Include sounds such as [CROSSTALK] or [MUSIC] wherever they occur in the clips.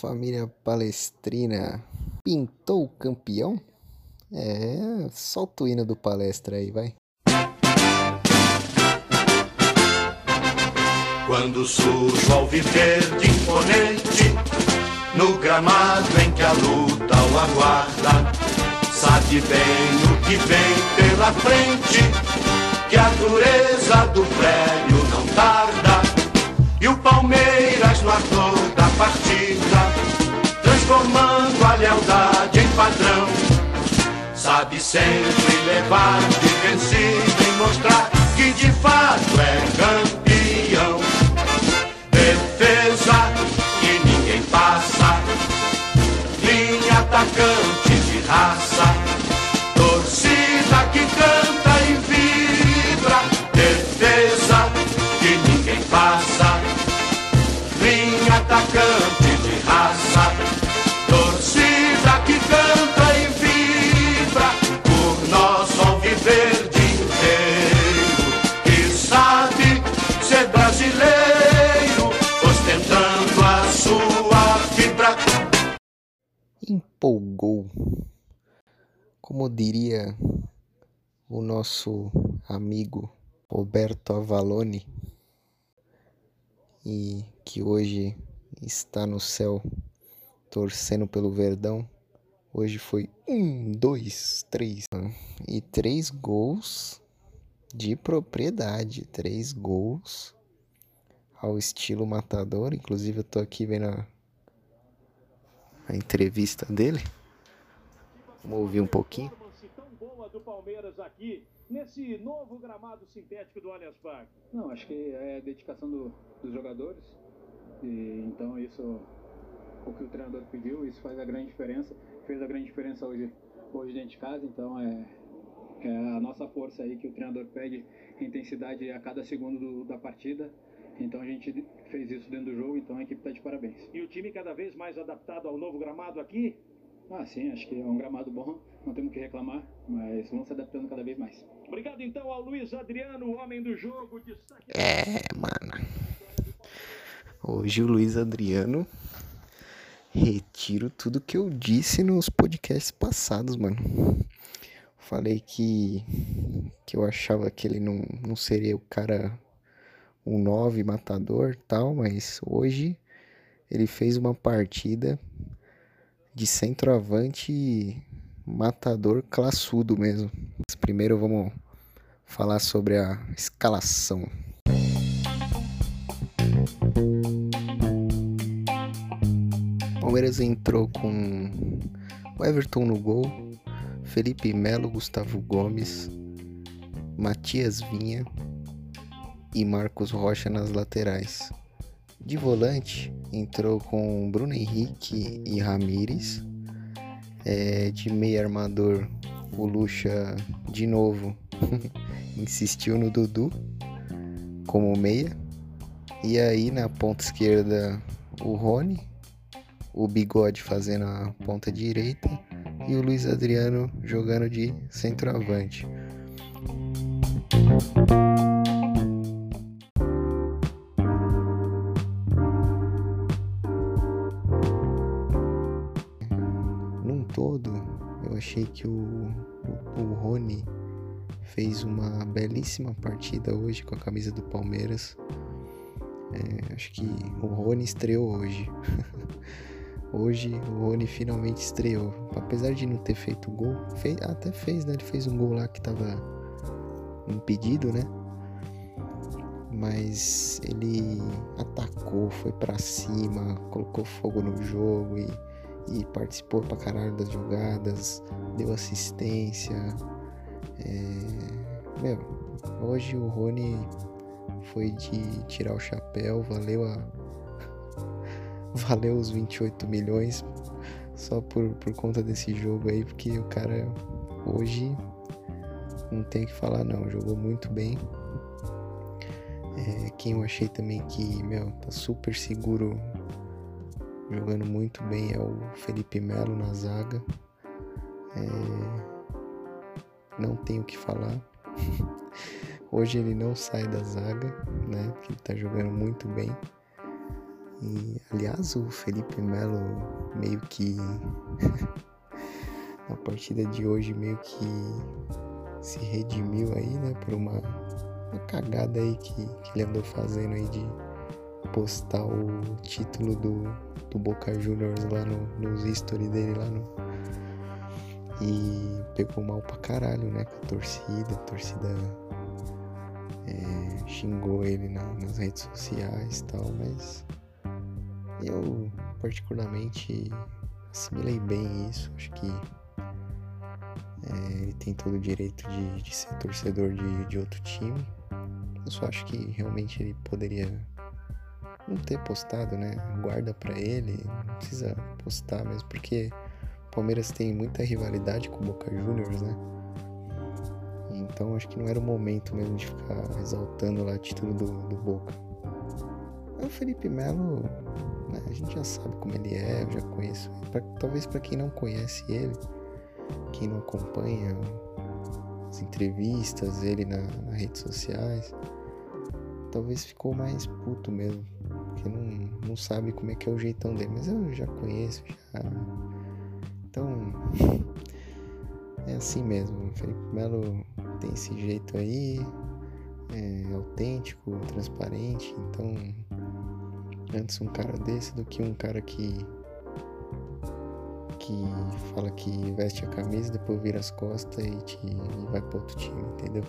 Família palestrina, pintou o campeão? É, solta o hino do palestra aí, vai. Quando surge ao viver de imponente, no gramado em que a luta o aguarda, sabe bem o que vem pela frente, que a dureza do prédio não tarda, e o Palmeiras no ator da partida, transformando a lealdade em padrão, sabe sempre levar de vencido e mostrar que de fato é campeão. Defesa que ninguém passa, linha atacante de raça, Como diria o nosso amigo Roberto Avalone, e que hoje está no céu torcendo pelo Verdão. Hoje foi um, dois, três e três gols de propriedade, três gols ao estilo matador. Inclusive eu tô aqui vendo a, a entrevista dele. Vamos ouvir um pouquinho. tão boa do Palmeiras aqui nesse novo gramado sintético do Allianz Parque. Não, acho que é a dedicação do- dos jogadores. E então isso o que o treinador pediu, isso faz a grande diferença. Fez a grande diferença hoje, hoje dentro de casa, então é, é a nossa força aí que o treinador pede intensidade a cada segundo do- da partida. Então a gente fez isso dentro do jogo, então a equipe está de parabéns. E o time cada vez mais adaptado ao novo gramado aqui. Ah, sim, acho que é um gramado bom, não temos que reclamar, mas vamos se adaptando cada vez mais. Obrigado então ao Luiz Adriano, o homem do jogo. Destaque É, mano. Hoje o Luiz Adriano retiro tudo que eu disse nos podcasts passados, mano. Falei que que eu achava que ele não, não seria o cara um 9 matador, tal, mas hoje ele fez uma partida de centroavante matador classudo mesmo. Mas primeiro vamos falar sobre a escalação. Palmeiras entrou com o Everton no gol, Felipe Melo, Gustavo Gomes, Matias Vinha e Marcos Rocha nas laterais. De volante entrou com Bruno Henrique e Ramires. É, de meio armador, o Lucha de novo [LAUGHS] insistiu no Dudu como meia. E aí na ponta esquerda o Rony, o Bigode fazendo a ponta direita e o Luiz Adriano jogando de centroavante. Belíssima partida hoje com a camisa do Palmeiras. É, acho que o Rony estreou hoje. [LAUGHS] hoje o Rony finalmente estreou. Apesar de não ter feito gol, fez, até fez, né? Ele fez um gol lá que tava impedido, né? Mas ele atacou, foi pra cima, colocou fogo no jogo e, e participou pra caralho das jogadas, deu assistência. É, Meu, hoje o Rony foi de tirar o chapéu, valeu a. [LAUGHS] valeu os 28 milhões só por, por conta desse jogo aí, porque o cara hoje não tem o que falar não, jogou muito bem. É, quem eu achei também que, meu, tá super seguro, jogando muito bem é o Felipe Melo na zaga. É, não tenho o que falar. [LAUGHS] Hoje ele não sai da zaga, né? Porque ele tá jogando muito bem. E aliás, o Felipe Melo meio que [LAUGHS] na partida de hoje meio que se redimiu aí, né, por uma, uma cagada aí que, que ele andou fazendo aí de postar o título do, do Boca Juniors lá no, nos stories dele lá no. E pegou mal pra caralho, né? Com a torcida. A torcida é, xingou ele na, nas redes sociais e tal, mas eu particularmente assimilei bem isso. Acho que é, ele tem todo o direito de, de ser torcedor de, de outro time. Eu só acho que realmente ele poderia não ter postado, né? Guarda para ele, não precisa postar mesmo, porque o Palmeiras tem muita rivalidade com o Boca Juniors, né? Então acho que não era o momento mesmo de ficar exaltando lá o título do, do Boca. o Felipe Melo, né, a gente já sabe como ele é, eu já conheço. Pra, talvez para quem não conhece ele, quem não acompanha as entrevistas, ele na, nas redes sociais, talvez ficou mais puto mesmo que não, não sabe como é que é o jeitão dele, mas eu já conheço, já. Então, é assim mesmo. Felipe Melo tem esse jeito aí, é autêntico, transparente, então antes um cara desse do que um cara que que fala que veste a camisa, depois vira as costas e, te, e vai para outro time, entendeu?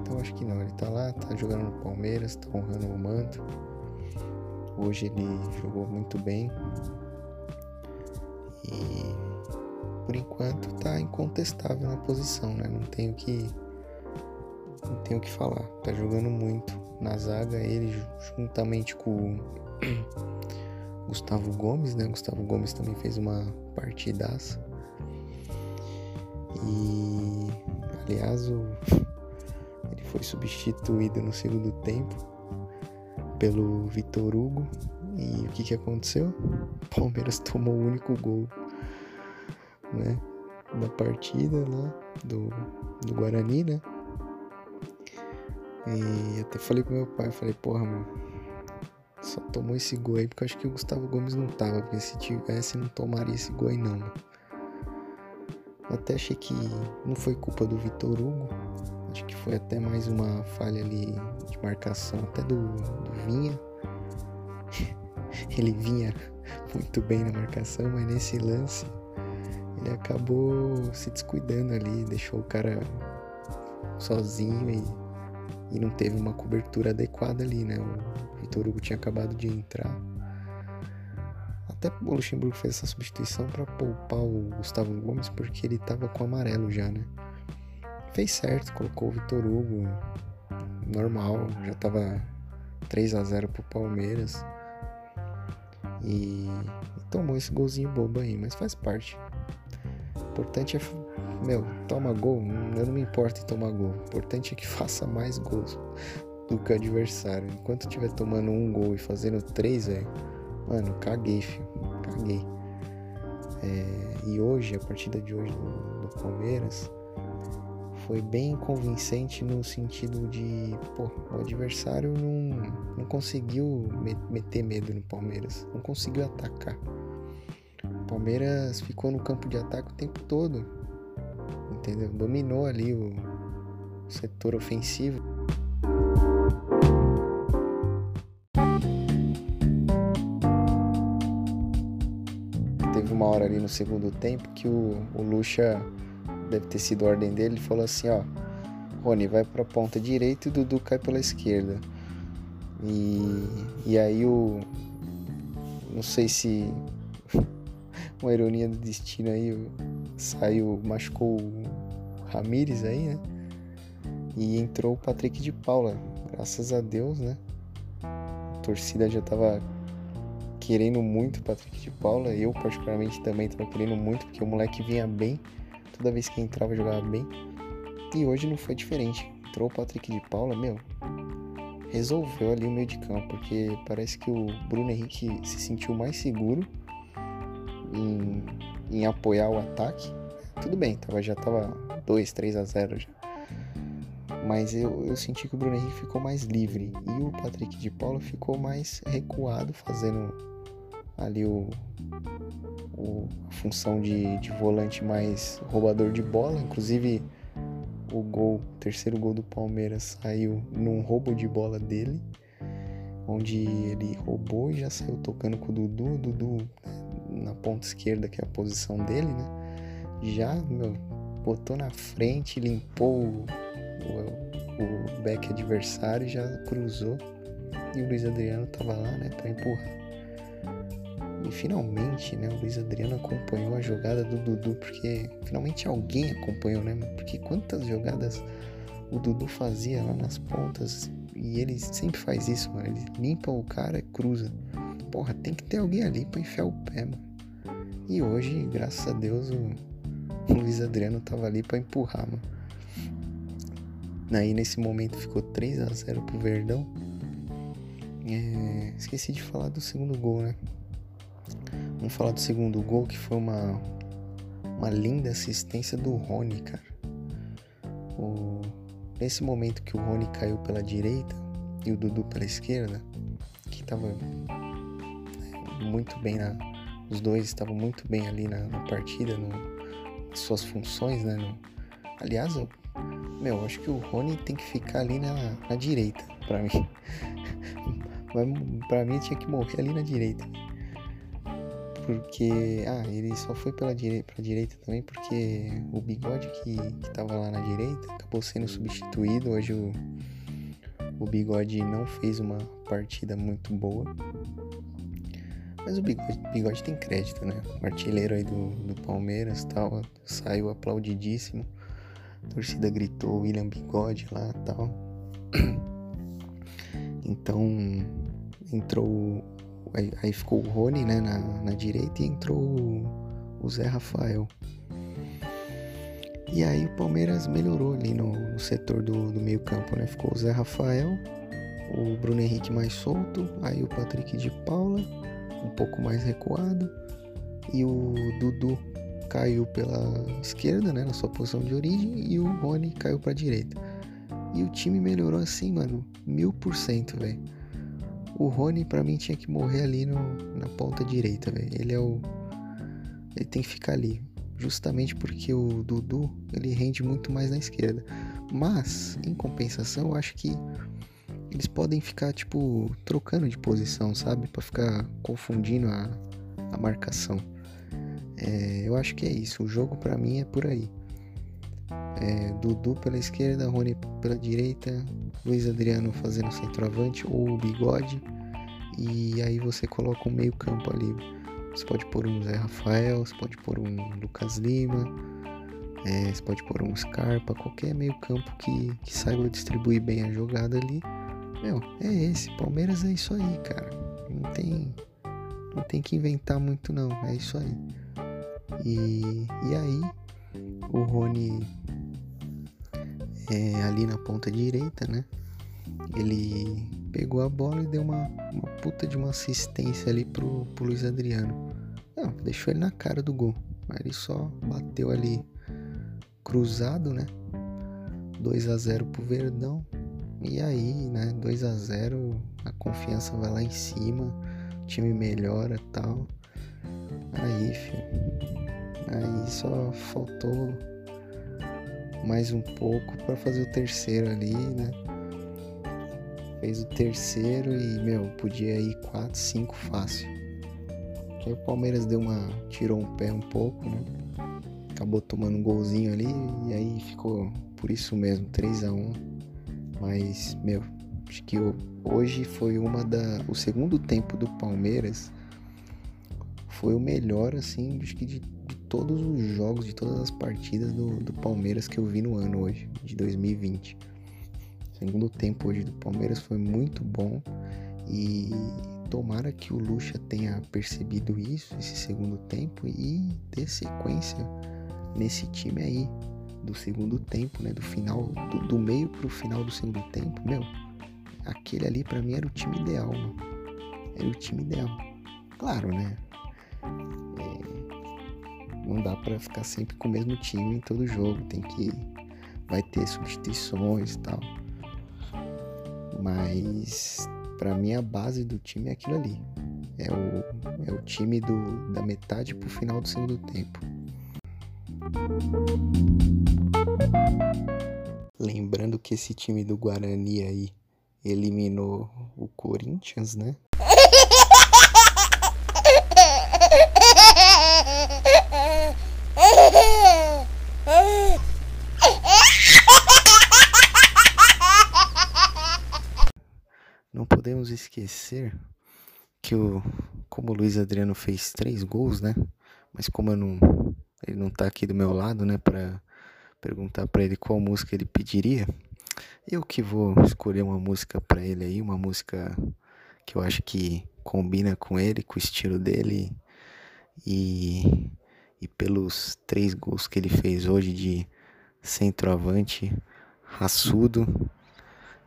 Então acho que não, ele tá lá, tá jogando no Palmeiras, tá honrando o manto. Hoje ele jogou muito bem. E por enquanto tá incontestável na posição, né? Não tenho que não tenho que falar. Tá jogando muito na zaga ele juntamente com o [CLEARS THROAT] Gustavo Gomes, né? Gustavo Gomes também fez uma partidaça. E aliás, o... [LAUGHS] ele foi substituído no segundo tempo pelo Vitor Hugo. E o que, que aconteceu? [LAUGHS] O Palmeiras tomou o único gol né, da partida lá do, do Guarani, né? E até falei com meu pai, falei, porra, mano, só tomou esse gol aí porque eu acho que o Gustavo Gomes não tava, porque se tivesse não tomaria esse gol aí não, mano. Até achei que não foi culpa do Vitor Hugo, Acho que foi até mais uma falha ali de marcação até do, do Vinha. [LAUGHS] ele vinha muito bem na marcação, mas nesse lance ele acabou se descuidando ali, deixou o cara sozinho e, e não teve uma cobertura adequada ali, né? O Vitor Hugo tinha acabado de entrar. Até o Luxemburgo fez essa substituição para poupar o Gustavo Gomes porque ele tava com amarelo já, né? fez certo, colocou o Vitor Hugo normal, já tava 3 a 0 pro Palmeiras. E, e tomou esse golzinho bobo aí, mas faz parte. Importante é, meu, toma gol, eu não me importo em tomar gol. O importante é que [LAUGHS] faça mais gols do que o adversário. Enquanto tiver tomando um gol e fazendo três, velho, mano, caguei, filho, caguei. É, e hoje, a partida de hoje do, do Palmeiras, foi bem convincente no sentido de, pô, o adversário não, não conseguiu meter medo no Palmeiras, não conseguiu atacar. Palmeiras ficou no campo de ataque o tempo todo, entendeu? Dominou ali o setor ofensivo. Teve uma hora ali no segundo tempo que o, o Lucha deve ter sido ordem dele, ele falou assim, ó, Rony, vai pra ponta direita e o Dudu cai pela esquerda. E, e aí o. Não sei se. Uma ironia do destino aí, saiu, machucou o Ramires aí, né? E entrou o Patrick de Paula. Graças a Deus, né? A torcida já tava querendo muito o Patrick de Paula. Eu, particularmente, também tava querendo muito, porque o moleque vinha bem. Toda vez que entrava, jogava bem. E hoje não foi diferente. Entrou o Patrick de Paula, meu, resolveu ali o meio de campo, porque parece que o Bruno Henrique se sentiu mais seguro em, em apoiar o ataque. Tudo bem, tava, já tava 2, 3 a 0 já. Mas eu, eu senti que o Bruno Henrique ficou mais livre e o Patrick de Paula ficou mais recuado, fazendo ali o, o a função de, de volante mais roubador de bola. Inclusive o gol, o terceiro gol do Palmeiras saiu num roubo de bola dele, onde ele roubou e já saiu tocando com o Dudu, o Dudu na ponta esquerda, que é a posição dele, né? Já, meu, botou na frente, limpou o, o, o back adversário, já cruzou e o Luiz Adriano tava lá, né, para empurrar. E finalmente, né, o Luiz Adriano acompanhou a jogada do Dudu, porque finalmente alguém acompanhou, né? Porque quantas jogadas o Dudu fazia lá nas pontas e ele sempre faz isso, mano. Ele limpa o cara e cruza. Porra, tem que ter alguém ali pra enfiar o pé, mano. E hoje, graças a Deus, o, [LAUGHS] Luiz Adriano tava ali para empurrar, mano. Aí nesse momento ficou 3 a 0 pro Verdão. É, esqueci de falar do segundo gol, né? Vamos falar do segundo gol, que foi uma, uma linda assistência do Rony, cara. O, nesse momento que o Rony caiu pela direita e o Dudu pela esquerda, que tava muito bem na. Os dois estavam muito bem ali na, na partida, no, nas suas funções, né? No, aliás, eu, meu, acho que o Rony tem que ficar ali na, na direita, para mim. [LAUGHS] Mas pra mim tinha que morrer ali na direita porque ah, ele só foi pela direita, pra direita também porque o bigode que, que tava lá na direita acabou sendo substituído. Hoje o, o bigode não fez uma partida muito boa. Mas o bigode, bigode tem crédito, né? O artilheiro aí do, do Palmeiras tal, saiu aplaudidíssimo. A torcida gritou William Bigode lá tal. [CLEARS THROAT] Então entrou Aí, aí ficou o Rony né, na, na direita e entrou o, Zé Rafael. E aí o Palmeiras melhorou ali no, no setor do, do meio campo, né? Ficou o Zé Rafael, o Bruno Henrique mais solto, aí o Patrick de Paula, um pouco mais recuado, e o Dudu caiu pela esquerda, né? Na sua posição de origem, e o Rony caiu pra direita. E o time melhorou assim, mano, mil por cento, velho. O Rony, para mim, tinha que morrer ali no, na ponta direita, velho. Ele é o. Ele tem que ficar ali. Justamente porque o Dudu ele rende muito mais na esquerda. Mas, em compensação, eu acho que eles podem ficar, tipo, trocando de posição, sabe? para ficar confundindo a, a marcação. É, eu acho que é isso. O jogo para mim é por aí. É, Dudu pela esquerda, Rony pela direita, Luiz Adriano fazendo centroavante ou o bigode. E aí você coloca um meio campo ali. Você pode pôr um Zé Rafael, você pode pôr um Lucas Lima, é, você pode pôr um Scarpa, qualquer meio campo que, que saiba distribuir bem a jogada ali. Meu, é esse. Palmeiras é isso aí, cara. Não tem, não tem que inventar muito não. É isso aí. E, e aí o Rony é, ali na ponta direita, né? Ele pegou a bola e deu uma, uma puta de uma assistência ali pro, pro Luiz Adriano. Não, deixou ele na cara do gol. Mas ele só bateu ali cruzado, né? 2 a 0 pro Verdão. E aí, né? 2 a 0 a confiança vai lá em cima, o time melhora tal. Aí, filho. Aí só faltou mais um pouco para fazer o terceiro ali, né? Fez o terceiro e, meu, podia ir 4, 5 fácil. Aí o Palmeiras deu uma. tirou um pé um pouco, né? Acabou tomando um golzinho ali e aí ficou por isso mesmo, 3 a 1 Mas, meu, acho que hoje foi uma da. O segundo tempo do Palmeiras foi o melhor, assim, acho que de todos os jogos, de todas as partidas do, do Palmeiras que eu vi no ano hoje, de 2020. O segundo tempo hoje do Palmeiras foi muito bom e tomara que o Lucha tenha percebido isso, esse segundo tempo, e dê sequência nesse time aí do segundo tempo, né? Do final, do, do meio pro final do segundo tempo, meu. Aquele ali para mim era o time ideal, mano. Era o time ideal. Claro, né? Não dá para ficar sempre com o mesmo time em todo jogo. Tem que. Vai ter substituições e tal. Mas para mim a base do time é aquilo ali. É o, é o time do, da metade pro final do segundo tempo. Lembrando que esse time do Guarani aí eliminou o Corinthians, né? Não podemos esquecer que o como o Luiz Adriano fez três gols, né? Mas como eu não ele não tá aqui do meu lado, né, para perguntar para ele qual música ele pediria, eu que vou escolher uma música para ele aí, uma música que eu acho que combina com ele, com o estilo dele e e pelos três gols que ele fez hoje de centroavante, raçudo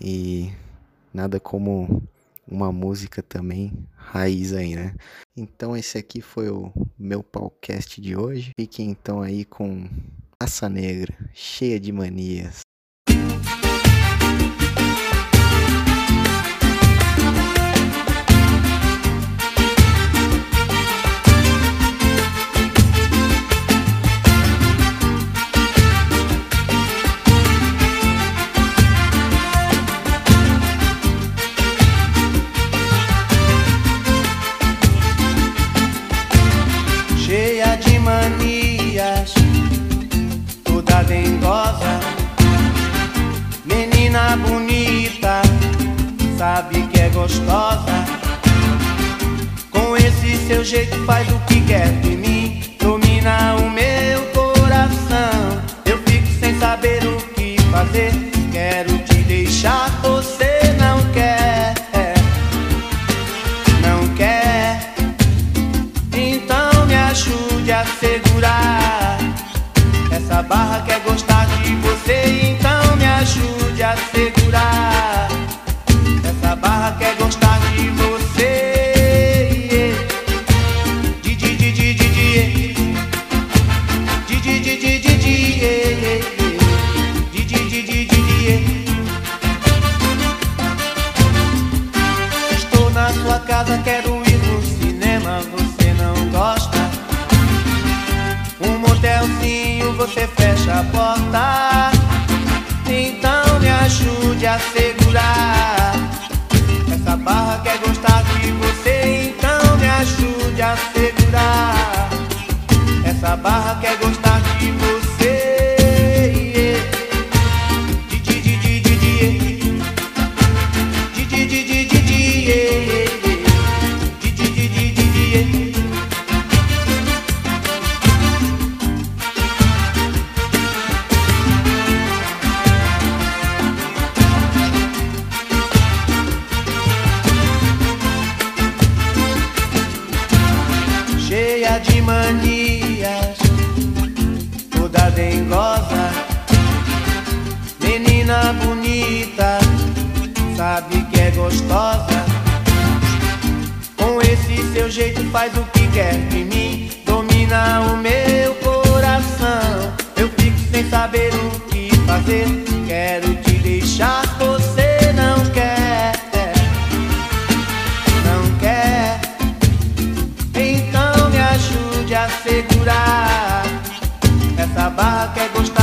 e nada como uma música também raiz aí, né? Então esse aqui foi o meu podcast de hoje. Fiquem então aí com Raça Negra, cheia de manias. Manias, toda dengosa, menina bonita, sabe que é gostosa. Com esse seu jeito faz o que quer de mim, domina o meu coração. Eu fico sem saber o que fazer, barra quer gostar barra quer gostar? de gostosa. Com esse seu jeito faz o que quer de mim, domina o meu coração. Eu fico sem saber o que fazer, quero te deixar, você não quer. Não quer, então me ajude a segurar essa barra que é gostosa.